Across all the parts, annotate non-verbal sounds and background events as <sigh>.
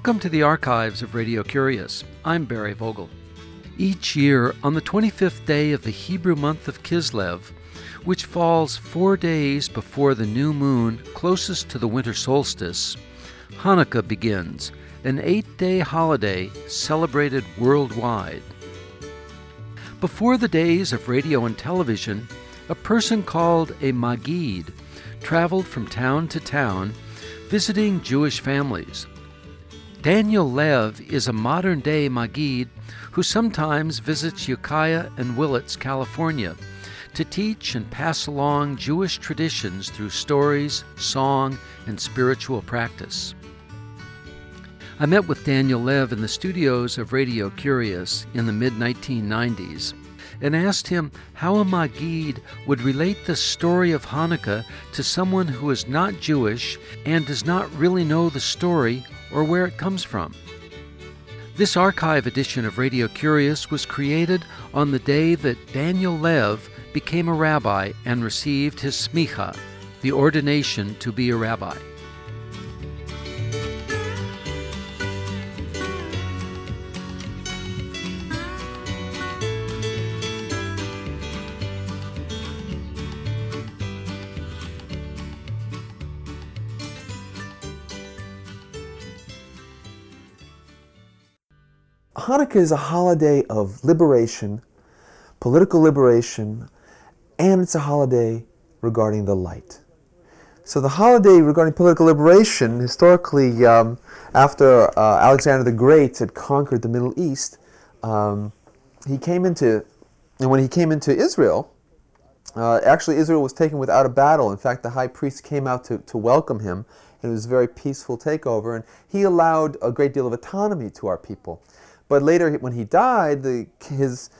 Welcome to the archives of Radio Curious. I'm Barry Vogel. Each year, on the 25th day of the Hebrew month of Kislev, which falls four days before the new moon closest to the winter solstice, Hanukkah begins, an eight day holiday celebrated worldwide. Before the days of radio and television, a person called a Magid traveled from town to town visiting Jewish families. Daniel Lev is a modern day Magid who sometimes visits Ukiah and Willits, California, to teach and pass along Jewish traditions through stories, song, and spiritual practice. I met with Daniel Lev in the studios of Radio Curious in the mid 1990s and asked him how a Magid would relate the story of Hanukkah to someone who is not Jewish and does not really know the story or where it comes from. This archive edition of Radio Curious was created on the day that Daniel Lev became a rabbi and received his smicha, the ordination to be a rabbi. Hanukkah is a holiday of liberation, political liberation, and it's a holiday regarding the light. So the holiday regarding political liberation, historically, um, after uh, Alexander the Great had conquered the Middle East, um, he came into, and when he came into Israel, uh, actually Israel was taken without a battle. In fact, the high priest came out to, to welcome him, and it was a very peaceful takeover, and he allowed a great deal of autonomy to our people. But later, when he died, the, his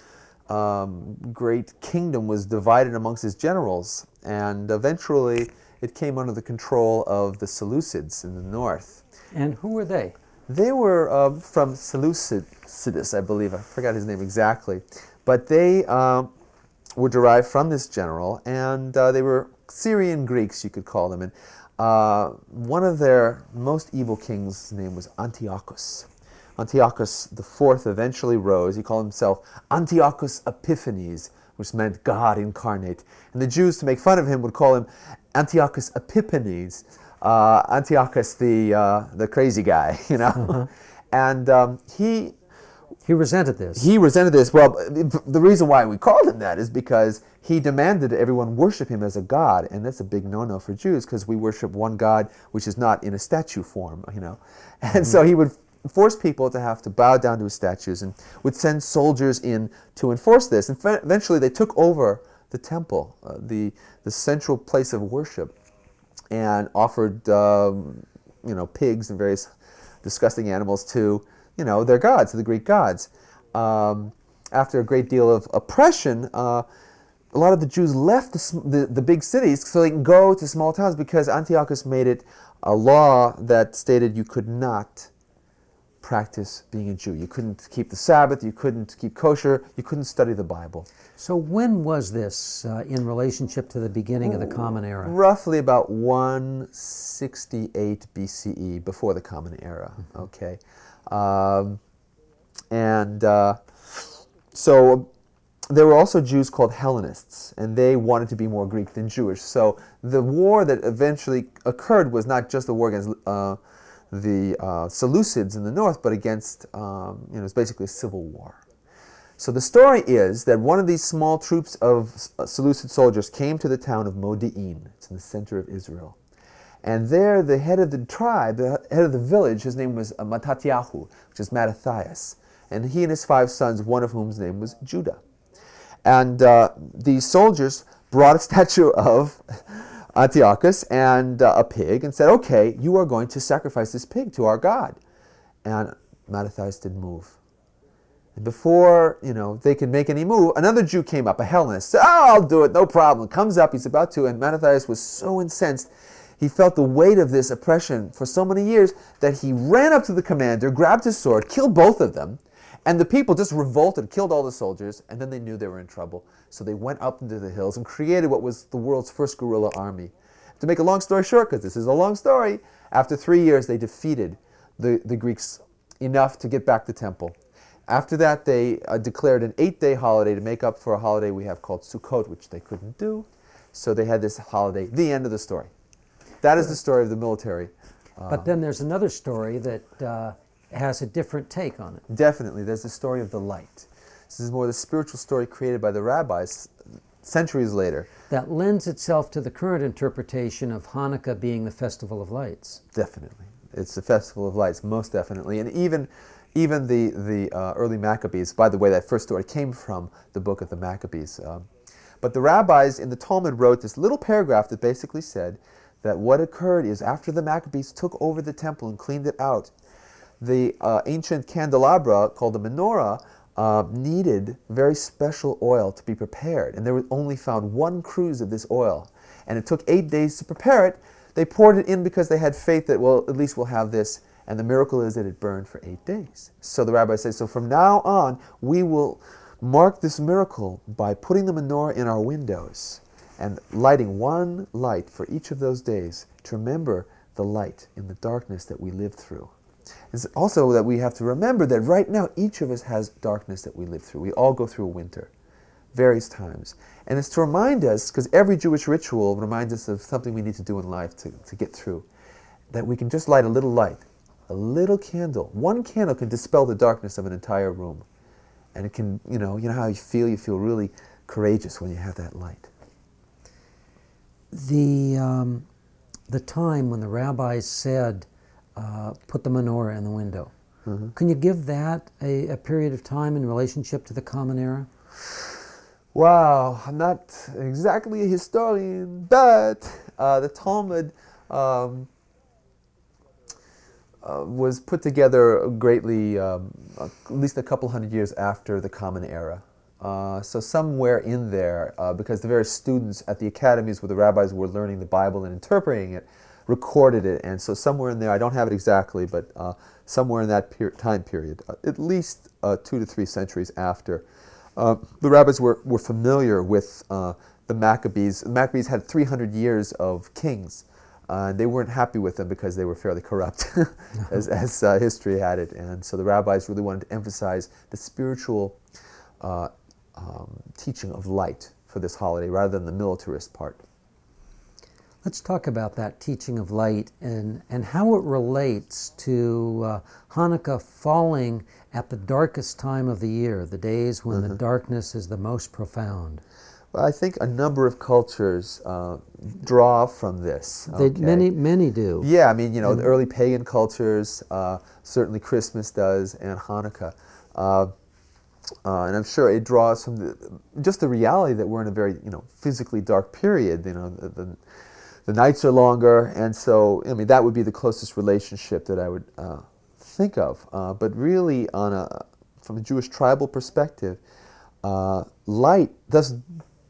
um, great kingdom was divided amongst his generals, and eventually it came under the control of the Seleucids in the north. And who were they? They were uh, from Seleucidas, I believe. I forgot his name exactly. But they uh, were derived from this general, and uh, they were Syrian Greeks, you could call them. And uh, one of their most evil kings' name was Antiochus. Antiochus IV eventually rose. He called himself Antiochus Epiphanes, which meant God incarnate. And the Jews, to make fun of him, would call him Antiochus Epimanes, uh, Antiochus the, uh, the crazy guy, <laughs> you know. Uh-huh. And um, he he resented this. He resented this. Well, the reason why we called him that is because he demanded everyone worship him as a god, and that's a big no-no for Jews because we worship one God which is not in a statue form, you know. And mm-hmm. so he would force people to have to bow down to his statues and would send soldiers in to enforce this. And eventually they took over the temple, uh, the, the central place of worship, and offered um, you know, pigs and various disgusting animals to you know, their gods, the Greek gods. Um, after a great deal of oppression, uh, a lot of the Jews left the, the, the, big cities so they can go to small towns because Antiochus made it a law that stated you could not practice being a Jew. You couldn't keep the Sabbath, you couldn't keep kosher, you couldn't study the Bible. So, when was this uh, in relationship to the beginning of the Common Era? Roughly about 168 BCE, before the Common Era. Mm-hmm. Okay. Um, and uh, so there were also Jews called Hellenists, and they wanted to be more Greek than Jewish. So the war that eventually occurred was not just the war against uh, the uh, Seleucids in the north, but against, um, you know, it's basically a civil war. So the story is that one of these small troops of uh, Seleucid soldiers came to the town of Modi'in. It's in the center of Israel. And there, the head of the tribe, the head of the village, his name was uh, Matatyahu, which is Mattathias. And he and his five sons, one of whom's name was Judah. And uh, these soldiers brought a <laughs> statue of Antiochus and uh, a pig and said, Okay, you are going to sacrifice this pig to our God. And Mattathias didn't move. And before, you know, they could make any move, another Jew came up, a Hellenist, said, Oh, I'll do it, no problem. Comes up, he's about to, and Mattathias was so incensed. He felt the weight of this oppression for so many years that he ran up to the commander, grabbed his sword, killed both of them, and the people just revolted, killed all the soldiers, and then they knew they were in trouble. So they went up into the hills and created what was the world's first guerrilla army. To make a long story short, because this is a long story, after three years they defeated the, the Greeks enough to get back the temple. After that, they uh, declared an eight day holiday to make up for a holiday we have called Sukkot, which they couldn't do. So they had this holiday. The end of the story. That is the story of the military. But then there's another story that uh, has a different take on it. Definitely, there's the story of the light. This is more the spiritual story created by the rabbis centuries later. That lends itself to the current interpretation of Hanukkah being the festival of lights. Definitely, it's the festival of lights, most definitely, and even even the the uh, early Maccabees. By the way, that first story came from the book of the Maccabees. Um, but the rabbis in the Talmud wrote this little paragraph that basically said that what occurred is after the Maccabees took over the temple and cleaned it out, the uh, ancient candelabra called the menorah uh, needed very special oil to be prepared, and there was only found one cruse of this oil, and it took eight days to prepare it. They poured it in because they had faith that well, at least we'll have this, and the miracle is that it burned for eight days. So the rabbi says, so from now on we will mark this miracle by putting the menorah in our windows and lighting one light for each of those days to remember the light in the darkness that we lived through. It's also that we have to remember that right now each of us has darkness that we live through. We all go through a winter, various times. And it's to remind us, because every Jewish ritual reminds us of something we need to do in life to, to get through, that we can just light a little light, a little candle. One candle can dispel the darkness of an entire room. And it can, you know, you know how you feel? You feel really courageous when you have that light. The, um, the time when the rabbis said, uh, put the menorah in the window, can you give that a, a period of time in relationship to the Common Era? Wow, I'm not exactly a historian, but uh, the Talmud um, uh, was put together greatly, um, at least a couple hundred years after the Common Era. Uh, so somewhere in there, uh, because the various students at the academies where the rabbis were learning the Bible and interpreting it, recorded it, and so somewhere in there, I don't have it exactly, but uh, somewhere in that per- time period, uh, at least uh, two to three centuries after, uh, the rabbis were, were familiar with uh, the Maccabees. The Maccabees had 300 years of kings. Uh, they weren't happy with them because they were fairly corrupt, <laughs> as, as history had it. And so the rabbis really wanted to emphasize the spiritual um, teaching of light for this holiday rather than the militarist part. Let's talk about that teaching of light and, and how it relates to uh, Hanukkah falling at the darkest time of the year, the days when the darkness is the most profound. Well, I think a number of cultures uh, draw from this. They. Many, many do. Yeah, I mean, you know, the early pagan cultures, uh, certainly Christmas does, and Hanukkah. Uh, uh, and I'm sure it draws from the, just the reality that we're in a very, you know, physically dark period. You know, the, the, the nights are longer, and so, I mean, that would be the closest relationship that I would uh, think of. Uh, but really, on a, from a Jewish tribal perspective, uh, light doesn't,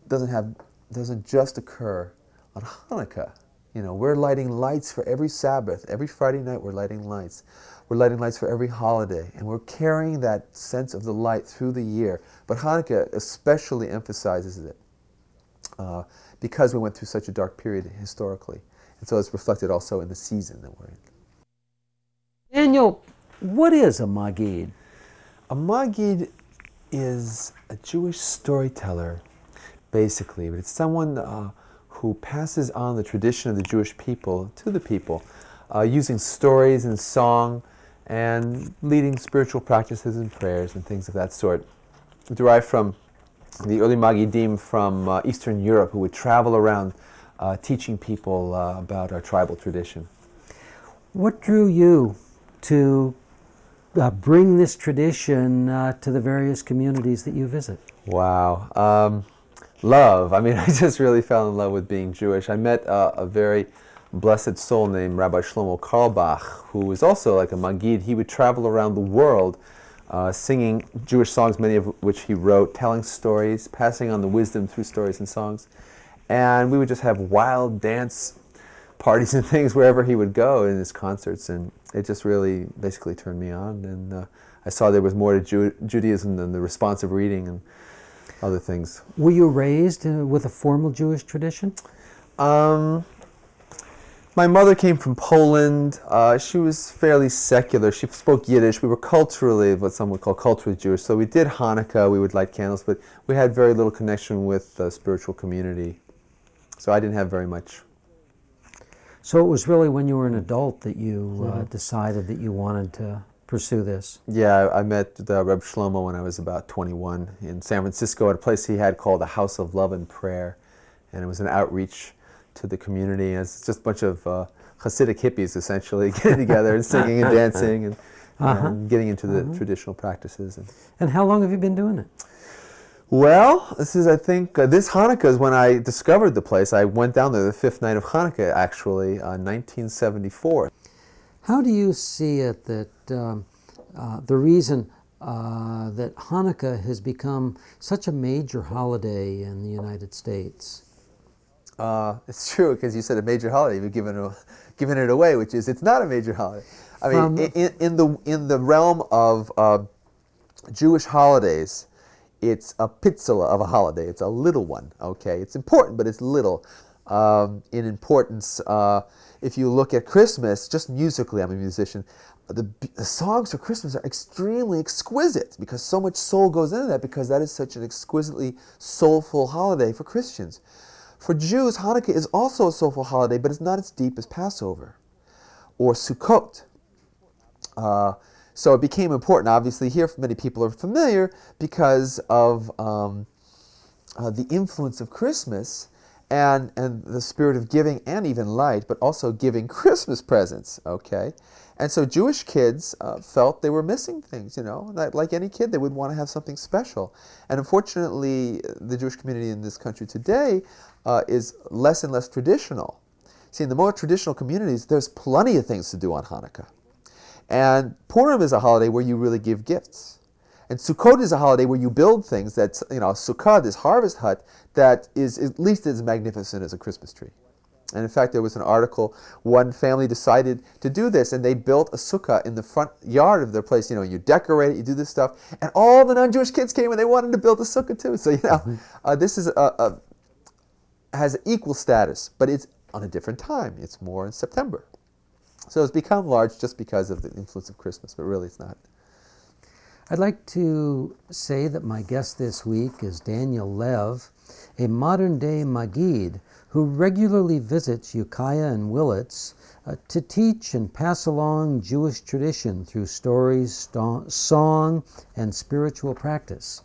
doesn't, have, doesn't just occur on Hanukkah. You know, we're lighting lights for every Sabbath. Every Friday night, we're lighting lights. We're lighting lights for every holiday, and we're carrying that sense of the light through the year. But Hanukkah especially emphasizes it uh, because we went through such a dark period historically. And so it's reflected also in the season that we're in. Daniel, what is a Magid? A Maggid is a Jewish storyteller, basically, but it's someone uh, who passes on the tradition of the Jewish people to the people, uh, using stories and song and leading spiritual practices and prayers and things of that sort. Derived from the early Magidim from uh, Eastern Europe who would travel around uh, teaching people uh, about our tribal tradition. What drew you to uh, bring this tradition uh, to the various communities that you visit? Wow. Um, love. I mean, <laughs> I just really fell in love with being Jewish. I met uh, a very blessed soul named Rabbi Shlomo Carlebach, who was also like a Magid. He would travel around the world uh, singing Jewish songs, many of which he wrote, telling stories, passing on the wisdom through stories and songs. And we would just have wild dance parties <laughs> and things wherever he would go in his concerts. And it just really basically turned me on. And uh, I saw there was more to Ju- Judaism than the responsive reading and other things. Were you raised uh, with a formal Jewish tradition? Um, my mother came from Poland. Uh, she was fairly secular. She spoke Yiddish. We were culturally what some would call culturally Jewish. So we did Hanukkah. We would light candles, but we had very little connection with the spiritual community. So I didn't have very much. So it was really when you were an adult that you uh, decided that you wanted to pursue this. Yeah, I, I met the Reb Shlomo when I was about 21 in San Francisco at a place he had called the House of Love and Prayer, and it was an outreach to the community. And it's just a bunch of uh, Hasidic hippies essentially <laughs> getting together and singing and dancing and, and getting into the traditional practices. And, And how long have you been doing it? well, this is, I think, uh, this Hanukkah is when I discovered the place. I went down there the fifth night of Hanukkah, actually, uh, 1974. How do you see it that um, uh, the reason uh, that Hanukkah has become such a major holiday in the United States? Uh, it's true because you said a major holiday. You've given it, given it away, which is it's not a major holiday. I mean, in, in, the in the realm of uh, Jewish holidays, it's a pitzela of a holiday. It's a little one. Okay, it's important, but it's little um, in importance. Uh, if you look at Christmas, just musically, I'm a musician. The, the songs for Christmas are extremely exquisite because so much soul goes into that because that is such an exquisitely soulful holiday for Christians. For Jews, Hanukkah is also a soulful holiday, but it's not as deep as Passover or Sukkot. Uh, so it became important. Obviously, here many people are familiar because of um, uh, the influence of Christmas and and the spirit of giving and even light, but also giving Christmas presents. Okay, and so Jewish kids uh, felt they were missing things. You know, like, like any kid, they would want to have something special. And unfortunately, the Jewish community in this country today uh, is less and less traditional. See, in the more traditional communities, there's plenty of things to do on Hanukkah. And Purim is a holiday where you really give gifts. And Sukkot is a holiday where you build things that's, you know, Sukkah, this harvest hut, that is at least as magnificent as a Christmas tree. And in fact, there was an article, one family decided to do this, and they built a sukkah in the front yard of their place. You know, you decorate it, you do this stuff, and all the non Jewish kids came and they wanted to build a sukkah too. So, you know, <laughs> uh, this is a, a, has equal status, but it's on a different time. It's more in September. So it's become large just because of the influence of Christmas, but really it's not. I'd like to say that my guest this week is Daniel Lev, a modern day Magid who regularly visits Ukiah and Willits uh, to teach and pass along Jewish tradition through stories, sto- song, and spiritual practice.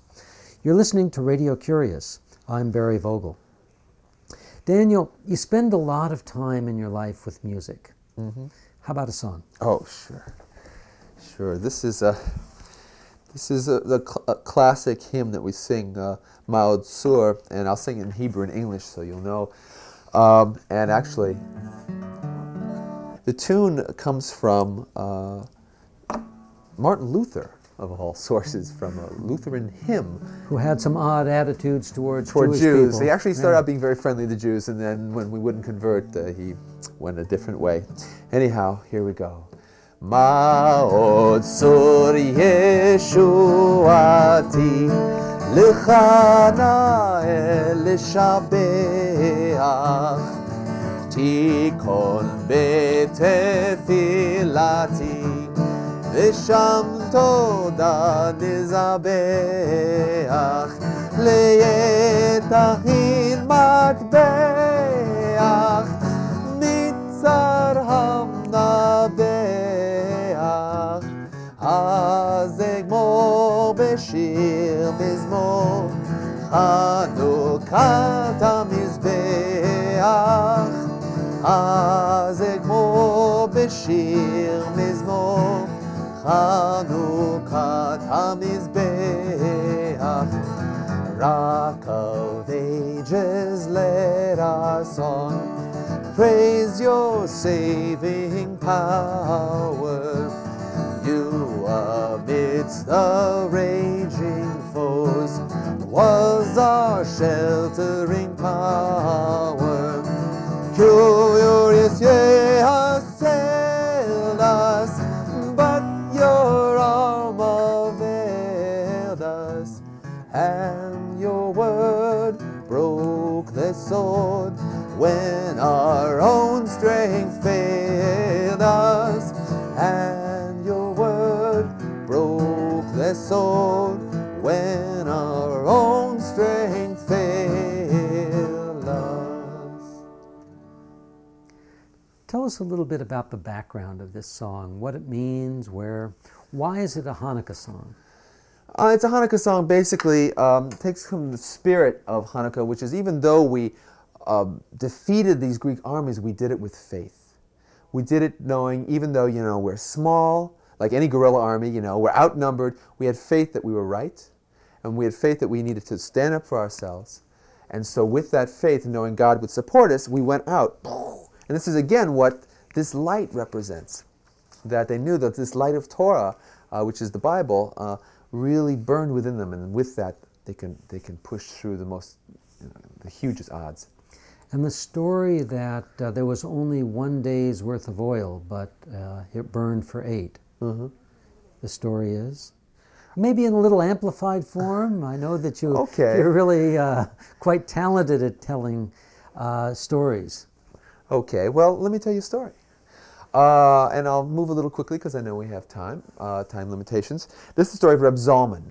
You're listening to Radio Curious. I'm Barry Vogel. Daniel, you spend a lot of time in your life with music. How about a song? Oh, sure, sure. This is a this is a, the cl- a classic hymn that we sing, uh, Ma'oz Tzur, and I'll sing it in Hebrew and English so you'll know. Um, and actually, the tune comes from uh, Martin Luther, of all sources, from a Lutheran hymn Who had some odd attitudes towards toward Jewish Jews. people. He actually started Yeah. out being very friendly to Jews, and then when we wouldn't convert, uh, he went a different way. Anyhow, here we go. Ma'od sur Yeshuati L'chana el Lishabeach Tikon betefilati ושם תודה נזבח ליתכין מטבח מצר המנבח. אז אגמור בשיר מזמור חנוכת המזבח. אז אגמור בשיר מזמור Chanukah HaMizbeach Rock of ages let our song Praise your saving power. You amidst the raging foes Was our sheltering power. Curious, yeah. Sword when our own strength failed us, and your word broke the sword when our own strength failed us. Tell us a little bit about the background of this song, what it means, where, why is it a Hanukkah song? Uh, it's a Hanukkah song. Basically, um, takes from the spirit of Hanukkah, which is even though we uh, defeated these Greek armies, we did it with faith. We did it knowing, even though you know we're small, like any guerrilla army, you know we're outnumbered. We had faith that we were right, and we had faith that we needed to stand up for ourselves. And so, with that faith, knowing God would support us, we went out. And this is again what this light represents. That they knew that this light of Torah, uh, which is the Bible. Really burned within them, and with that, they can they can push through the most you know, the hugest odds. And the story that uh, there was only one day's worth of oil, but uh, it burned for 8 Mm-hmm. The story is maybe in a little amplified form. I know that you Okay. you're really uh, quite talented at telling uh, stories. Okay, well, let me tell you a story. Uh, and I'll move a little quickly because I know we have time, uh, time limitations. This is the story of Reb Zalman.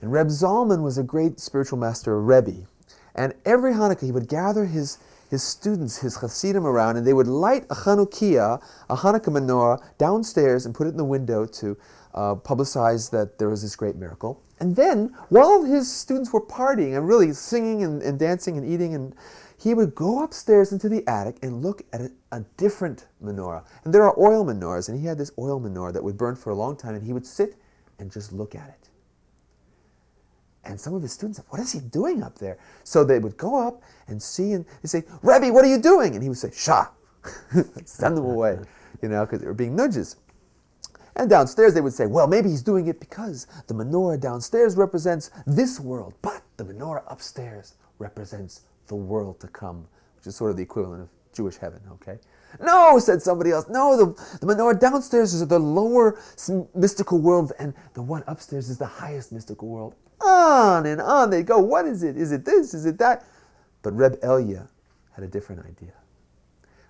And Reb Zalman was a great spiritual master, a Rebbe. And every Hanukkah, he would gather his, his students, his Hasidim around, and they would light a Chanukiah, a Hanukkah menorah, downstairs and put it in the window to uh, publicize that there was this great miracle. And then, while his students were partying and really singing and, and dancing and eating and he would go upstairs into the attic and look at a, a, different menorah. And there are oil menorahs, and he had this oil menorah that would burn for a long time, and he would sit and just look at it. And some of his students said, What is he doing up there? So they would go up and see, and they say, Rebbe, what are you doing? And he would say, Shah. <laughs> Send them away, you know, because they were being nudges. And downstairs they would say, well, maybe he's doing it because the menorah downstairs represents this world, but the menorah upstairs represents the world to come, which is sort of the equivalent of Jewish heaven, okay? No, said somebody else. No, the, the menorah downstairs is the lower mystical world, and the one upstairs is the highest mystical world. On and on they go. What is it? Is it this? Is it that? But Reb Elia had a different idea.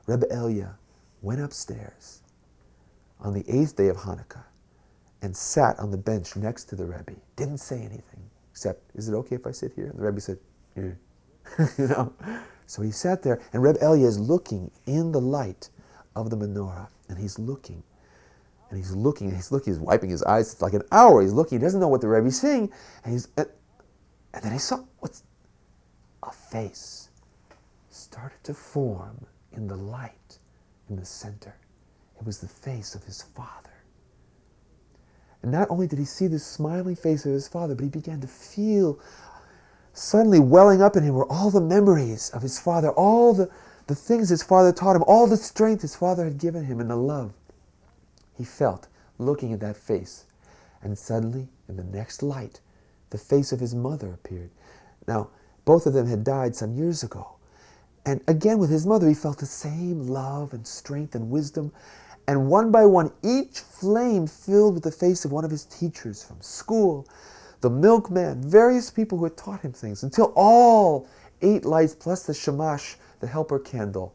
Reb Elia went upstairs on the eighth day of Hanukkah and sat on the bench next to the Rebbe. Didn't say anything except, "Is it okay if I sit here?" And the Rebbe said, "Yeah." <laughs> you know. So he sat there, and Reb Elia is looking in the light of the menorah, and he's looking, and he's looking, and he's looking, he's wiping his eyes. It's like an hour. He's looking. He doesn't know what the Rebbe's saying, and he's, and then he saw what's a face started to form in the light in the center. It was the face of his father. And not only did he see the smiling face of his father, but he began to feel suddenly welling up in him were all the memories of his father, all the, the things his father taught him, all the strength his father had given him, and the love he felt looking at that face. And suddenly, in the next light, the face of his mother appeared. Now, both of them had died some years ago. And again, with his mother, he felt the same love and strength and wisdom. And one by one, each flame filled with the face of one of his teachers from school, the milkman, various people who had taught him things, until all eight lights plus the shamash, the helper candle,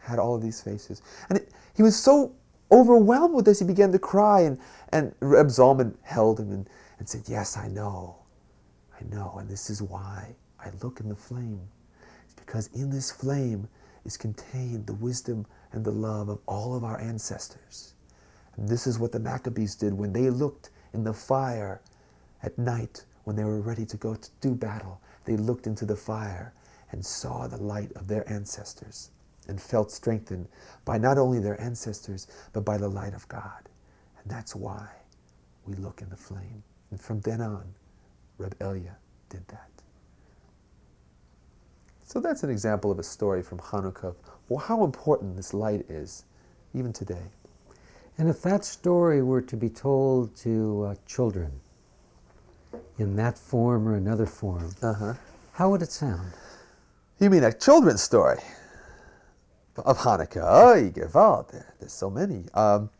had all of these faces. And it, he was so overwhelmed with this, he began to cry. And, and Reb Zalman held him and, and said, Yes, I know. I know. And this is why I look in the flame. It's because in this flame is contained the wisdom and the love of all of our ancestors. And this is what the Maccabees did when they looked in the fire at night when they were ready to go to do battle. They looked into the fire and saw the light of their ancestors and felt strengthened by not only their ancestors, but by the light of God. And that's why we look in the flame. And from then on, Reb Elia did that. So that's an example of a story from Hanukkah well, how important this light is, even today. And if that story were to be told to uh, children in that form or another form, Uh-huh. how would it sound? You mean a children's story of Hanukkah? Oh, you. There, there's so many. Um,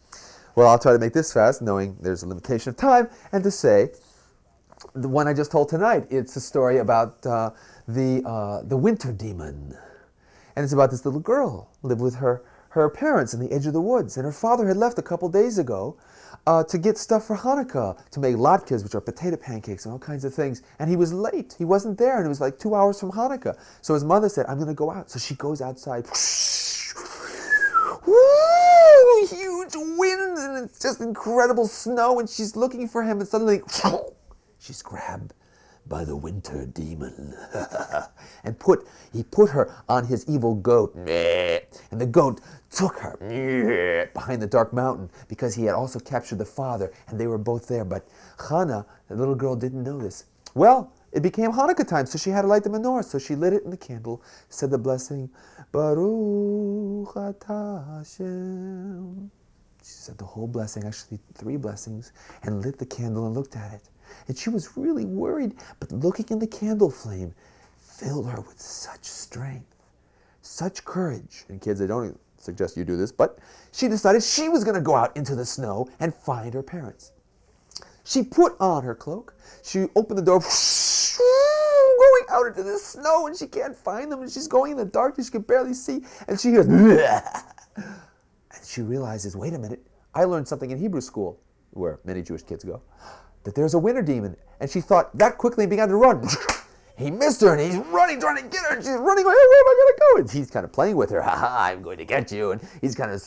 well, I'll try to make this fast, knowing there's a limitation of time, and to say the one I just told tonight. It's a story about uh, the uh, the winter demon, and it's about this little girl lived with her her parents in the edge of the woods, and her father had left a couple days ago uh, to get stuff for Hanukkah, to make latkes, which are potato pancakes and all kinds of things. And he was late. He wasn't there, and it was like two hours from Hanukkah. So his mother said, I'm going to go out. So she goes outside. Woo! Huge winds, and it's just incredible snow, and she's looking for him, and suddenly she's grabbed by the winter demon. <laughs> And put he put her on his evil goat and the goat took her behind the dark mountain because he had also captured the father and they were both there. But Hannah the little girl didn't know this well it became Hanukkah time so she had to light the menorah so she lit it in the candle said the blessing Baruch Hashem. She said the whole blessing, actually three blessings, and lit the candle and looked at it. And she was really worried, but looking in the candle flame filled her with such strength, such courage. And kids, I don't suggest you do this, but she decided she was going to go out into the snow and find her parents. She put on her cloak. She opened the door, <laughs> going out into the snow, and she can't find them. And she's going in the darkness; she can barely see. And she hears, <laughs> and she realizes, wait a minute, I learned something in Hebrew school, where many Jewish kids go, that there's a winter demon. And she thought that quickly and began to run. <laughs> He missed her and he's running, trying to get her, and she's running away. Oh, where am I going to go? And he's kind of playing with her. <laughs> Ha ha, I'm going to get you. And he's kind of,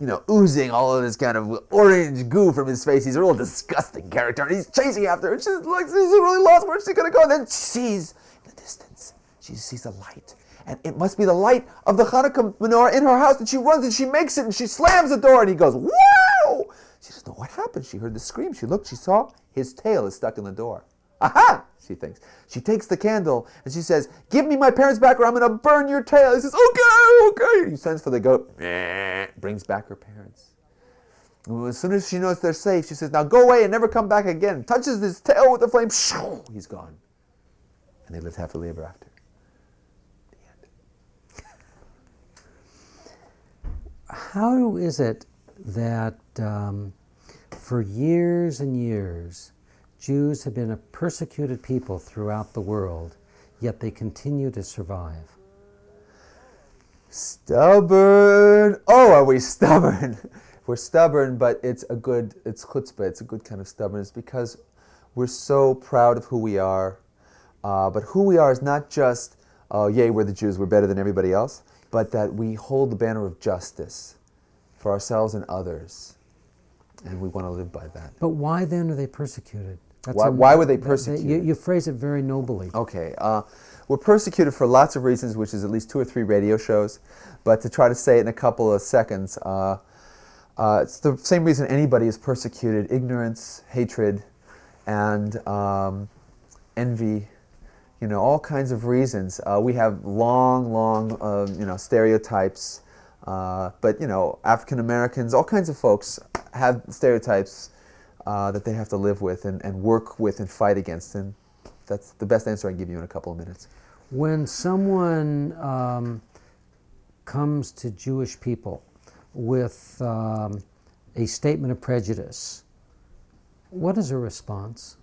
you know, oozing all of this kind of orange goo from his face. He's a real disgusting character. And he's chasing after her. And she's like, she's really lost. Where's she going to go? And then she sees in the distance, she sees a light. And it must be the light of the Hanukkah menorah in her house. And she runs and she makes it and she slams the door. And he goes, wow! She doesn't know what happened. She heard the scream. She looked, she saw his tail is stuck in the door. Aha! She thinks. She takes the candle and she says, Give me my parents back or I'm going to burn your tail. He says, Okay, okay. He sends for the goat, <sniffs> brings back her parents. As soon as she knows they're safe, she says, Now go away and never come back again. Touches his tail with the flame, shoo, <sniffs> he's gone. And they lived happily ever after. The end. How is it that um, for years and years, Jews have been a persecuted people throughout the world, yet they continue to survive? Stubborn. Oh, are we <laughs> stubborn? we're stubborn, but it's a good, it's chutzpah, it's a good kind of stubbornness because we're so proud of who we are. Uh, but who we are is not just, oh, yay, we're the Jews, we're better than everybody else, but that we hold the banner of justice for ourselves and others. And we want to live by that. But why then are they persecuted? That's Why- a- why were they persecuted? You, you phrase it very nobly. Okay. Uh, we're persecuted for lots of reasons, which is at least two or three radio shows. But to try to say it in a couple of seconds, uh, uh, it's the same reason anybody is persecuted ignorance, hatred, and um, envy. You know, all kinds of reasons. Uh, we have long, long, uh, you know, stereotypes. Uh, but, you know, African Americans, all kinds of folks have stereotypes uh, that they have to live with and, and work with and fight against. And that's the best answer I can give you in a couple of minutes. When someone um, comes to Jewish people with um, a statement of prejudice, what is a response?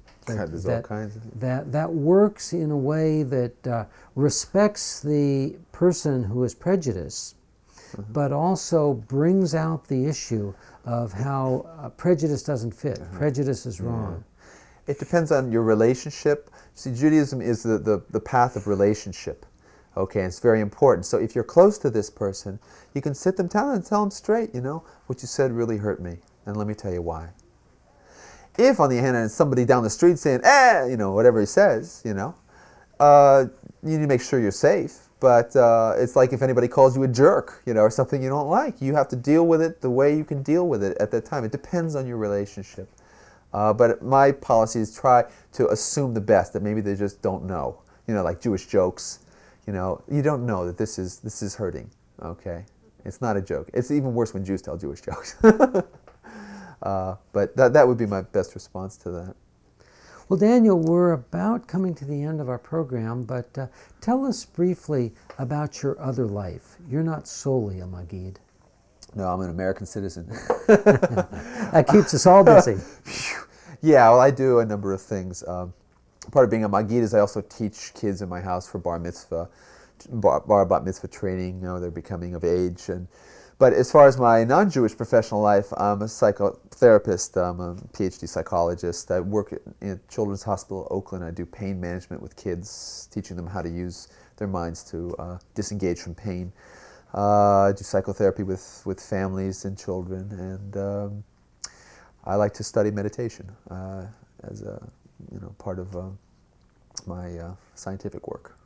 All kinds of- that that works in a way that uh, respects the person who is prejudiced, Mm-hmm. but also brings out the issue of how uh, prejudice doesn't fit. Mm-hmm. Prejudice is wrong. It depends on your relationship. See, Judaism is the, the, the path of relationship. Okay, and it's very important. So if you're close to this person, you can sit them down and tell them straight, you know, what you said really hurt me. And let me tell you why. If, on the other hand, somebody down the street saying, eh, you know, whatever he says, you know, uh, you need to make sure you're safe. But uh, it's like if anybody calls you a jerk, you know, or something you don't like, you have to deal with it the way you can deal with it at that time. It depends on your relationship. Uh, but my policy is try to assume the best that maybe they just don't know. You know, like Jewish jokes. You know, you don't know that this is this is hurting. Okay, it's not a joke. It's even worse when Jews tell Jewish jokes. <laughs> uh, but that that would be my best response to that. Well, Daniel, we're about coming to the end of our program, but uh, tell us briefly about your other life. You're not solely a Magid. No, I'm an American citizen. <laughs> That keeps us all busy. <laughs> Yeah, well, I do a number of things. Um, part of being a Magid is I also teach kids in my house for bar mitzvah, bar, bar bat mitzvah training. You know, they're becoming of age, and but as far as my non-Jewish professional life, I'm a psychotherapist. I'm a PhD psychologist. I work in Children's Hospital Oakland. I do pain management with kids, teaching them how to use their minds to uh, disengage from pain. Uh, I do psychotherapy with, with families and children, and um, I like to study meditation uh, as a you know part of uh, my uh, scientific work.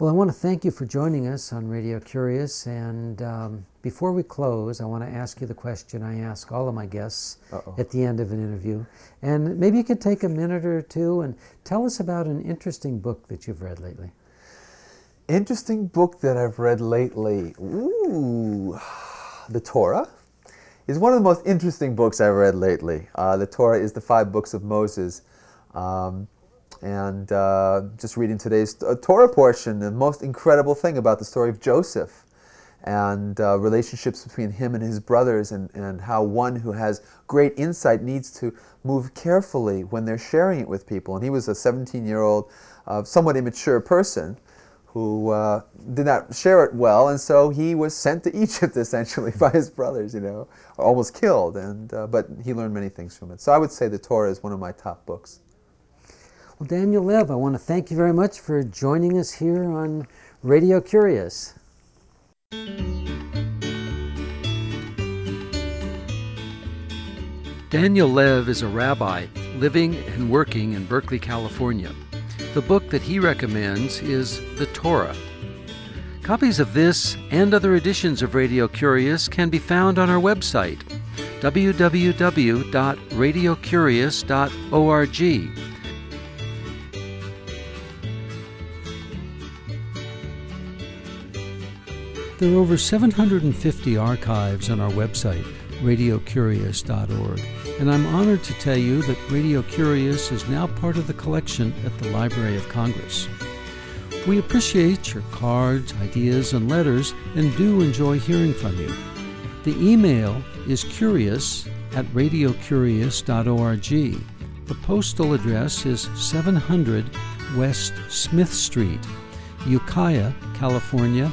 Well, I want to thank you for joining us on Radio Curious. And um, before we close, I want to ask you the question I ask all of my guests Uh-oh. at the end of an interview. And maybe you could take a minute or two and tell us about an interesting book that you've read lately. Interesting book that I've read lately. Ooh, the Torah is one of the most interesting books I've read lately. Uh, the Torah is the five books of Moses. Um, and uh, just reading today's Torah portion, the most incredible thing about the story of Joseph and uh, relationships between him and his brothers, and, and how one who has great insight needs to move carefully when they're sharing it with people. And he was a 17 year old, uh, somewhat immature person who uh, did not share it well, and so he was sent to <laughs> Egypt essentially by his brothers, you know, almost killed. And uh, but he learned many things from it. So I would say the Torah is one of my top books. Well, Daniel Lev, I want to thank you very much for joining us here on Radio Curious. Daniel Lev is a rabbi living and working in Berkeley, California. The book that he recommends is The Torah. Copies of this and other editions of Radio Curious can be found on our website, www.radiocurious.org. There are over 750 archives on our website, radiocurious.org, and I'm honored to tell you that Radio Curious is now part of the collection at the Library of Congress. We appreciate your cards, ideas, and letters and do enjoy hearing from you. The email is curious at radiocurious.org. The postal address is 700 West Smith Street, Ukiah, California